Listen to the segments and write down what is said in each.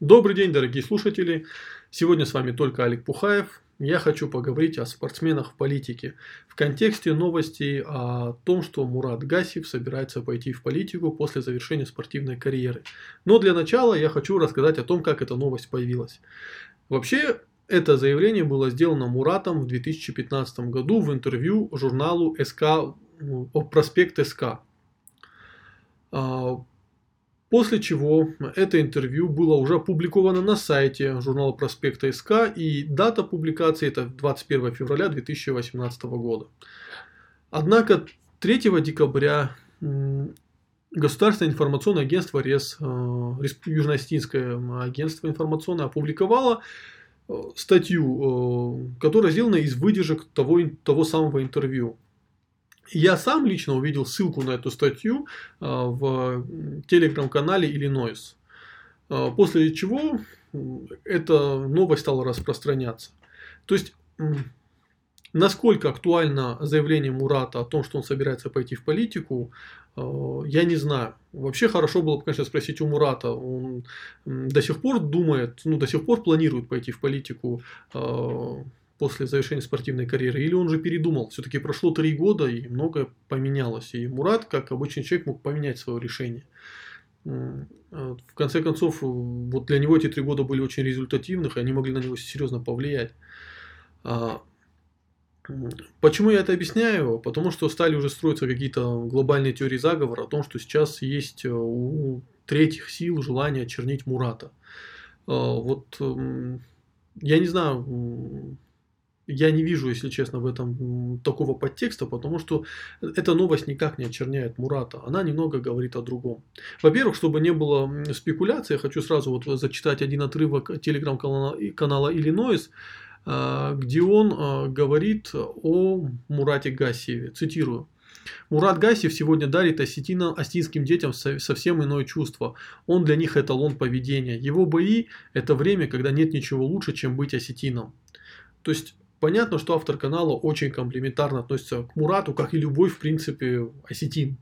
Добрый день, дорогие слушатели. Сегодня с вами только Олег Пухаев. Я хочу поговорить о спортсменах в политике в контексте новостей о том, что Мурат Гасев собирается пойти в политику после завершения спортивной карьеры. Но для начала я хочу рассказать о том, как эта новость появилась. Вообще, это заявление было сделано Муратом в 2015 году в интервью журналу СК, проспект СК. После чего это интервью было уже опубликовано на сайте журнала Проспекта СК и дата публикации это 21 февраля 2018 года. Однако 3 декабря Государственное информационное агентство РЕС, э, Южно-Осетинское агентство информационное, опубликовало э, статью, э, которая сделана из выдержек того, того самого интервью. Я сам лично увидел ссылку на эту статью а, в телеграм-канале Illinois. А, после чего эта новость стала распространяться. То есть, насколько актуально заявление Мурата о том, что он собирается пойти в политику, а, я не знаю. Вообще хорошо было бы, конечно, спросить у Мурата. Он до сих пор думает, ну, до сих пор планирует пойти в политику после завершения спортивной карьеры, или он же передумал. Все-таки прошло три года и многое поменялось. И Мурат, как обычный человек, мог поменять свое решение. А, в конце концов, вот для него эти три года были очень результативных, и они могли на него серьезно повлиять. А, почему я это объясняю? Потому что стали уже строиться какие-то глобальные теории заговора о том, что сейчас есть у третьих сил желание очернить Мурата. А, вот я не знаю, я не вижу, если честно, в этом такого подтекста, потому что эта новость никак не очерняет Мурата. Она немного говорит о другом. Во-первых, чтобы не было спекуляций, я хочу сразу вот зачитать один отрывок телеграм-канала канала Illinois, а, где он а, говорит о Мурате Гасиеве. Цитирую. Мурат Гасев сегодня дарит осетина, осетинским детям совсем иное чувство. Он для них эталон поведения. Его бои – это время, когда нет ничего лучше, чем быть осетином. То есть Понятно, что автор канала очень комплиментарно относится к Мурату, как и любой, в принципе, осетин.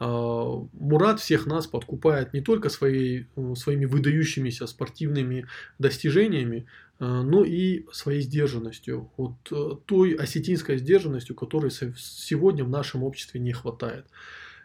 А, Мурат всех нас подкупает не только своей, своими выдающимися спортивными достижениями, а, но и своей сдержанностью. Вот э, той осетинской сдержанностью, которой сегодня в нашем обществе не хватает.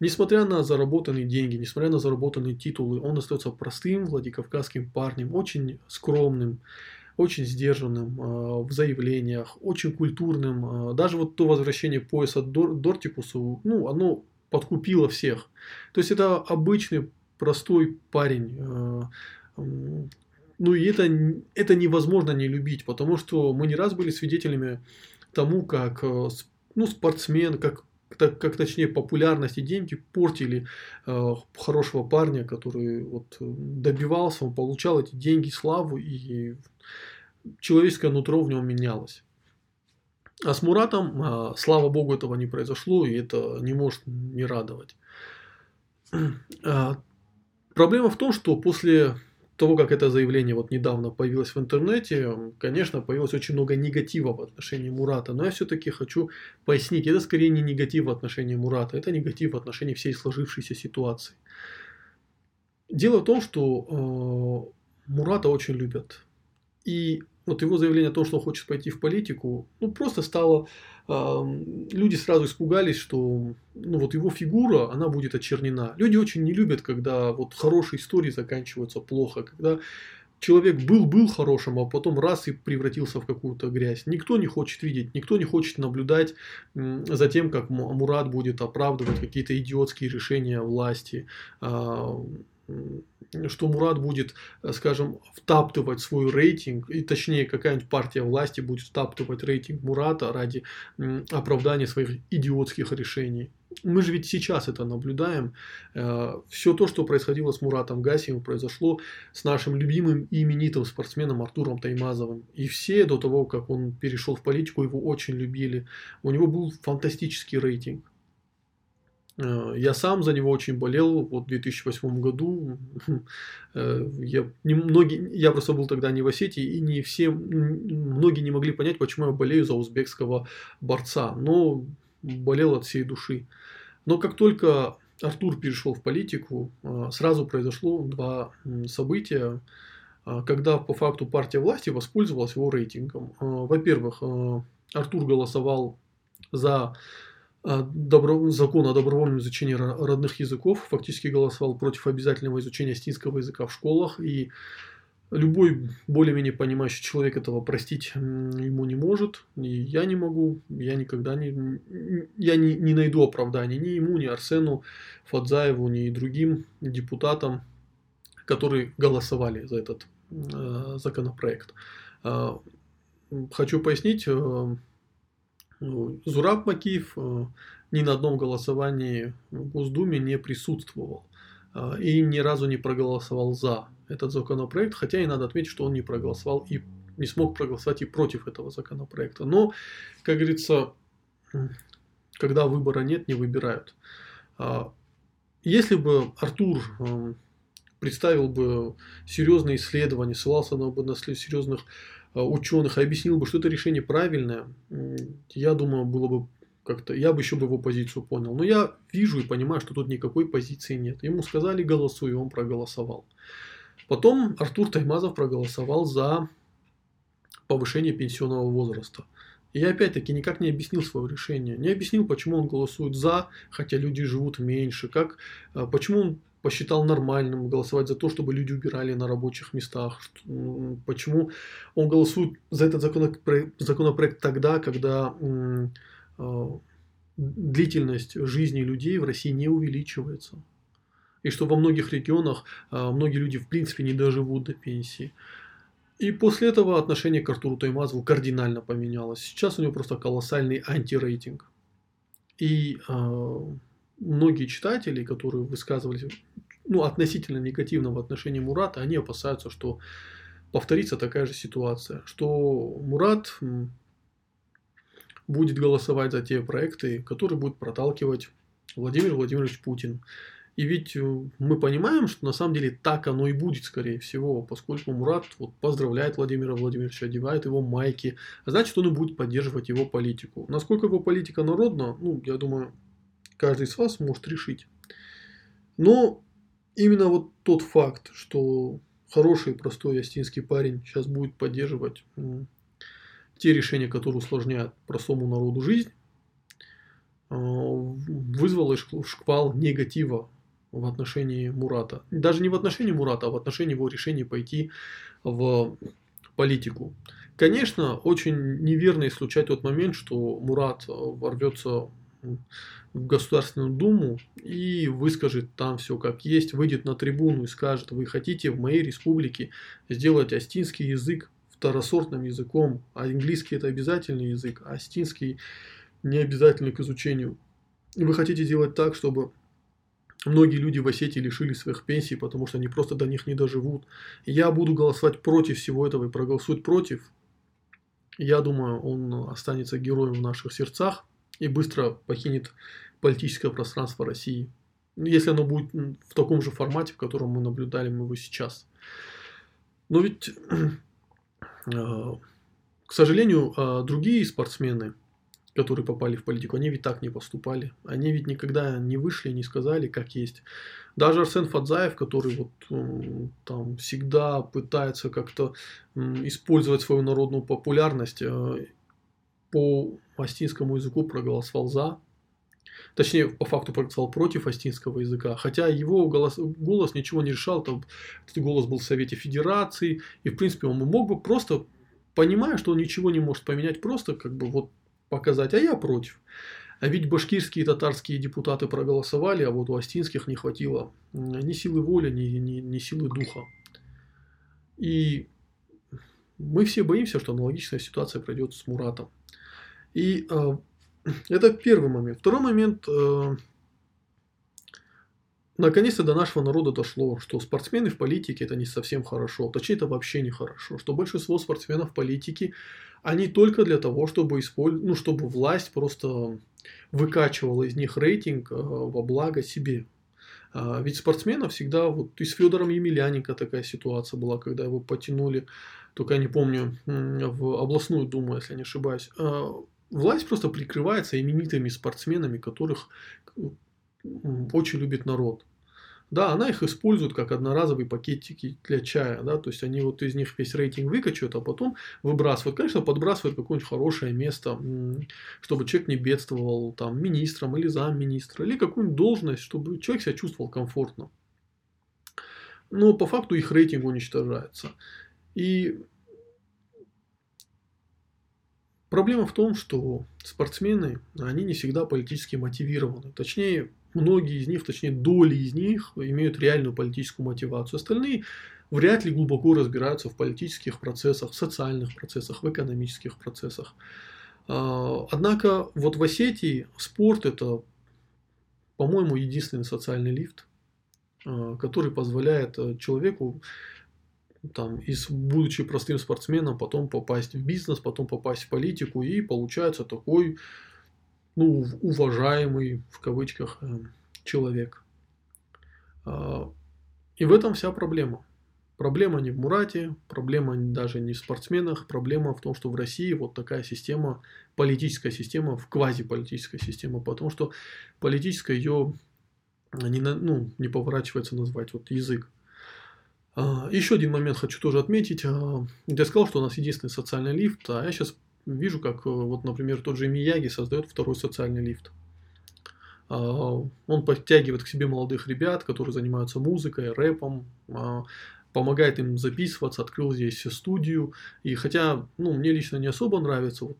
Несмотря на заработанные деньги, несмотря на заработанные титулы, он остается простым владикавказским парнем, очень скромным, очень сдержанным э, в заявлениях, очень культурным. Э, даже вот то возвращение пояса Дор, Дортикусу, ну, оно подкупило всех. То есть это обычный простой парень. Э, ну и это, это невозможно не любить, потому что мы не раз были свидетелями тому, как ну, спортсмен, как так, как точнее популярность и деньги портили э, хорошего парня, который вот добивался, он получал эти деньги, славу и человеческое нутро в нем менялось. А с Муратом, а, слава богу, этого не произошло, и это не может не радовать. А, проблема в том, что после того, как это заявление вот недавно появилось в интернете, конечно, появилось очень много негатива в отношении Мурата. Но я все-таки хочу пояснить, это скорее не негатив в отношении Мурата, это негатив в отношении всей сложившейся ситуации. Дело в том, что э, Мурата очень любят. И вот его заявление о том, что он хочет пойти в политику, ну просто стало, э, люди сразу испугались, что ну вот его фигура, она будет очернена. Люди очень не любят, когда вот хорошие истории заканчиваются плохо, когда человек был-был хорошим, а потом раз и превратился в какую-то грязь. Никто не хочет видеть, никто не хочет наблюдать за тем, как Мурат будет оправдывать какие-то идиотские решения власти, а, что Мурат будет, э, скажем, втаптывать свой рейтинг, и точнее какая-нибудь партия власти будет втаптывать рейтинг Мурата ради оправдания своих идиотских решений. Мы же ведь сейчас это наблюдаем. Э, Все то, что происходило с Муратом Гасиевым, произошло с нашим любимым и именитым спортсменом Артуром Таймазовым. И все до того, как он перешел в политику, его очень любили. У него был фантастический рейтинг. Э, я сам за него очень болел вот в 2008 году. Э, я, не, многие, я просто был тогда не в Осетии, и не все, многие не могли понять, почему я болею за узбекского борца. Но болел от всей души. Но как только Артур перешел в политику, сразу произошло два события, когда по факту партия власти воспользовалась его рейтингом. Во-первых, Артур голосовал за добро... закон о добровольном изучении родных языков, фактически голосовал против обязательного изучения астинского языка в школах, и любой более-менее понимающий человек этого простить ему не может, и я не могу, я никогда не, я не, не найду оправдания ни ему, ни Арсену Фадзаеву, ни другим депутатам, которые голосовали за этот э, законопроект. Э, хочу пояснить, э, Зураб Макиев э, ни на одном голосовании в Госдуме не присутствовал э, и ни разу не проголосовал за этот законопроект, хотя и надо отметить, что он не проголосовал и не смог проголосовать и против этого законопроекта. Но, как говорится, когда выбора нет, не выбирают. А, если бы Артур э, представил бы серьезные исследования, ссылался бы на серьезных ученых и объяснил бы, что это решение правильное, я думаю, было бы как-то, я бы еще бы его позицию понял. Но я вижу и понимаю, что тут никакой позиции нет. Ему сказали голосуй, и он проголосовал. Потом Артур Таймазов проголосовал за повышение пенсионного возраста. И я опять-таки никак не объяснил свое решение. Не объяснил, почему он голосует за, хотя люди живут меньше. Как, э, почему он посчитал нормальным голосовать за то, чтобы люди убирали на рабочих местах. Почему он голосует за этот законопроект, законопроект тогда, когда э, длительность жизни людей в России не увеличивается. И что во многих регионах э, многие люди в принципе не доживут до пенсии. И после этого отношение к Артуру Таймазову кардинально поменялось. Сейчас у него просто колоссальный антирейтинг. И э, многие читатели, которые высказывались ну, относительно негативно в отношении Мурата, они опасаются, что повторится такая же ситуация, что Мурат будет голосовать за те проекты, которые будет проталкивать Владимир Владимирович Путин. И ведь э, мы понимаем, что на самом деле так оно и будет, скорее всего, поскольку Мурат вот, поздравляет Владимира Владимировича, одевает его майки, а значит он и будет поддерживать его политику. Насколько его политика народна, ну, я думаю, каждый из вас может решить. Но именно вот тот факт, что хороший, простой астинский парень сейчас будет поддерживать те решения, которые усложняют простому народу жизнь, а, вызвало шквал негатива в отношении Мурата. Даже не в отношении Мурата, а в отношении его решения пойти в политику. Конечно, очень неверно исключать тот момент, что Мурат ворвется в Государственную Думу и выскажет там все как есть, выйдет на трибуну и скажет, вы хотите в моей республике сделать астинский язык второсортным языком, а английский это обязательный язык, а астинский не обязательный к изучению. И вы хотите сделать так, чтобы многие люди в Осетии лишили своих пенсий, потому что они просто до них не доживут. Я буду голосовать против всего этого и проголосует против. Я думаю, он останется героем в наших сердцах и быстро покинет политическое пространство России. Если оно будет в таком же формате, в котором мы наблюдали его сейчас. Но ведь, э, к сожалению, э, другие спортсмены, которые попали в политику, они ведь так не поступали. Они ведь никогда не вышли, не сказали, как есть. Даже Арсен Фадзаев, который вот там всегда пытается как-то использовать свою народную популярность, э, по астинскому языку проголосовал за. Точнее, по факту проголосовал против астинского языка. Хотя его голос, голос ничего не решал. Там, этот голос был в Совете Федерации. И, в принципе, он мог бы просто, понимая, что он ничего не может поменять, просто как бы вот показать, а я против. А ведь башкирские и татарские депутаты проголосовали, а вот у астинских не хватило ни силы воли, ни, ни, ни силы духа. И мы все боимся, что аналогичная ситуация пройдет с Муратом. И э, это первый момент. Второй момент. Э, наконец-то до нашего народа дошло, что спортсмены в политике это не совсем хорошо. Точнее, это вообще не хорошо. Что большинство спортсменов в политике, они только для того, чтобы использовать, ну, чтобы власть просто выкачивала из них рейтинг э, во благо себе. А ведь спортсменов всегда, вот и с Федором Емельяненко такая ситуация была, когда его потянули, только я не помню, в областную думу, если не ошибаюсь. А власть просто прикрывается именитыми спортсменами, которых очень любит народ. Да, она их использует как одноразовые пакетики для чая, да, то есть они вот из них весь рейтинг выкачивают, а потом выбрасывают. Конечно, подбрасывают какое-нибудь хорошее место, чтобы человек не бедствовал там министром или замминистра, или какую-нибудь должность, чтобы человек себя чувствовал комфортно. Но по факту их рейтинг уничтожается. И проблема в том, что спортсмены, они не всегда политически мотивированы. Точнее, многие из них, точнее доли из них имеют реальную политическую мотивацию. Остальные вряд ли глубоко разбираются в политических процессах, в социальных процессах, в экономических процессах. А, однако вот в Осетии спорт это, по-моему, единственный социальный лифт, а, который позволяет э, человеку там, из, будучи простым спортсменом, потом попасть в бизнес, потом попасть в политику, и получается такой ну, уважаемый, в кавычках, э, человек. А, и в этом вся проблема. Проблема не в Мурате, проблема даже не в спортсменах, проблема в том, что в России вот такая система, политическая система, в квазиполитическая система, потому что политическая ее не, ну, не поворачивается назвать вот язык. А, еще один момент хочу тоже отметить. А, я сказал, что у нас единственный социальный лифт, а я сейчас вижу, как, э, вот, например, тот же Мияги создает второй социальный лифт. А, он подтягивает к себе молодых ребят, которые занимаются музыкой, рэпом, а, помогает им записываться, открыл здесь студию. И хотя, ну, мне лично не особо нравится вот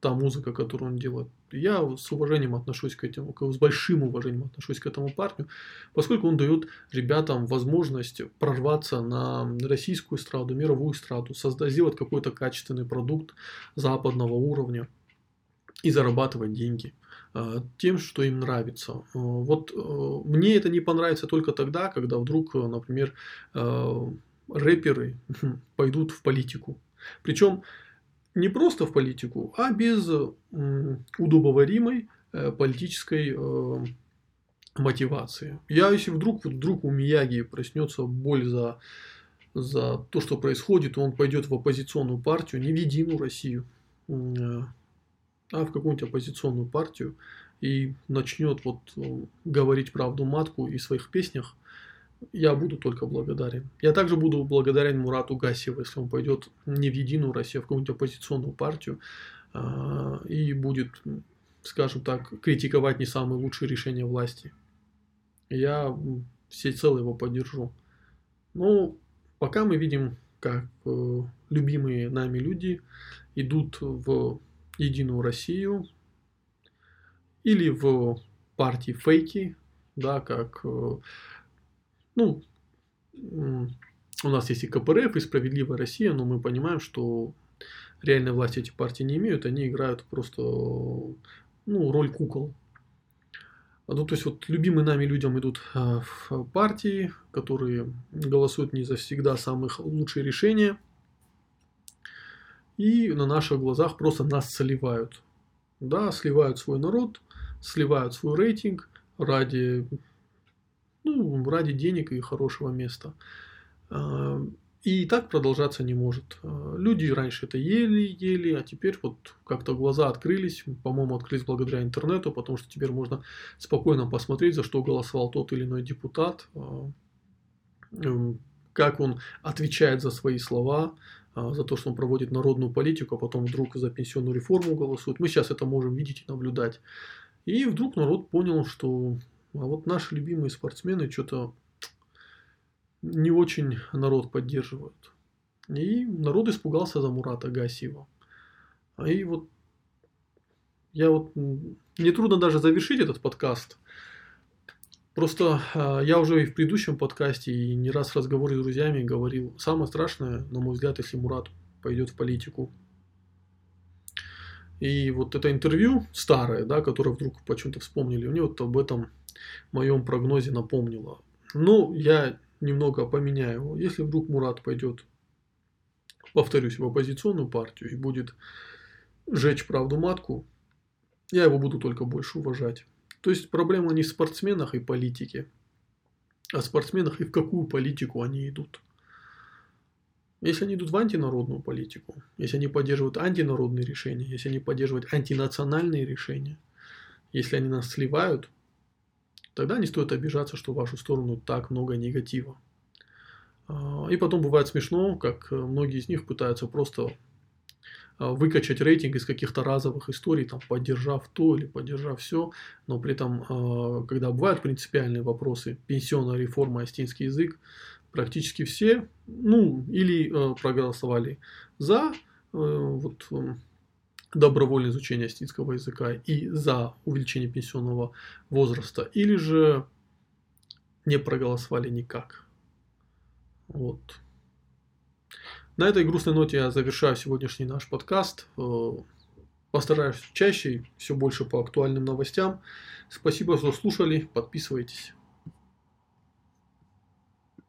та музыка, которую он делает. Я с уважением отношусь к этому, с большим уважением отношусь к этому парню, поскольку он дает ребятам возможность прорваться на российскую эстраду, мировую эстраду, создать, сделать какой-то качественный продукт западного уровня и зарабатывать деньги э, тем, что им нравится. Э, вот э, мне это не понравится только тогда, когда вдруг, например, рэперы пойдут в политику. Причем не просто в политику, а без удобоваримой э, политической э, мотивации. Я, если вдруг, вдруг у Мияги проснется боль за, за то, что происходит, он пойдет в оппозиционную партию, не в Единую Россию, э, а в какую-нибудь оппозиционную партию и начнет вот говорить правду матку и в своих песнях я буду только благодарен. Я также буду благодарен Мурату Гасеву, если он пойдет не в Единую Россию, а в какую-нибудь оппозиционную партию а, и будет, скажем так, критиковать не самые лучшие решения власти. Я всецело его поддержу. Но пока мы видим, как э, любимые нами люди идут в Единую Россию или в партии фейки, да, как э, ну, у нас есть и КПРФ, и Справедливая Россия, но мы понимаем, что реальной власти эти партии не имеют, они играют просто ну, роль кукол. Ну, то есть вот любимые нами людям идут а, в партии, которые голосуют не за всегда самых лучшие решения, и на наших глазах просто нас сливают. Да, сливают свой народ, сливают свой рейтинг ради ну, ради денег и хорошего места. А, и так продолжаться не может. А, люди раньше это ели, ели, а теперь вот как-то глаза открылись, по-моему, открылись благодаря интернету, потому что теперь можно спокойно посмотреть, за что голосовал тот или иной депутат, а, как он отвечает за свои слова, за то, что он проводит народную политику, а потом вдруг за пенсионную реформу голосует. Мы сейчас это можем видеть и наблюдать. И вдруг народ понял, что а вот наши любимые спортсмены что-то не очень народ поддерживают. И народ испугался за Мурата Гасиева. А и вот я вот мне трудно даже завершить этот подкаст. Просто э, я уже и в предыдущем подкасте и не раз в разговоре с друзьями говорил, самое страшное, на мой взгляд, если Мурат пойдет в политику, и вот это интервью старое, да, которое вдруг почему-то вспомнили, мне вот об этом моем прогнозе напомнило. Но я немного поменяю его. Если вдруг Мурат пойдет, повторюсь, в оппозиционную партию и будет жечь правду матку, я его буду только больше уважать. То есть проблема не в спортсменах и политике, а в спортсменах и в какую политику они идут. Если они идут в антинародную политику, если они поддерживают антинародные решения, если они поддерживают антинациональные решения, если они нас сливают, тогда не стоит обижаться, что в вашу сторону так много негатива. А, и потом бывает смешно, как многие из них пытаются просто а, выкачать рейтинг из каких-то разовых историй, там, поддержав то или поддержав все, но при этом, а, когда бывают принципиальные вопросы, пенсионная реформа, астинский язык, практически все, ну, или э, проголосовали за э, вот, э, добровольное изучение астинского языка и за увеличение пенсионного возраста, или же не проголосовали никак. Вот. На этой грустной ноте я завершаю сегодняшний наш подкаст. Э, постараюсь чаще, все больше по актуальным новостям. Спасибо, что слушали. Подписывайтесь.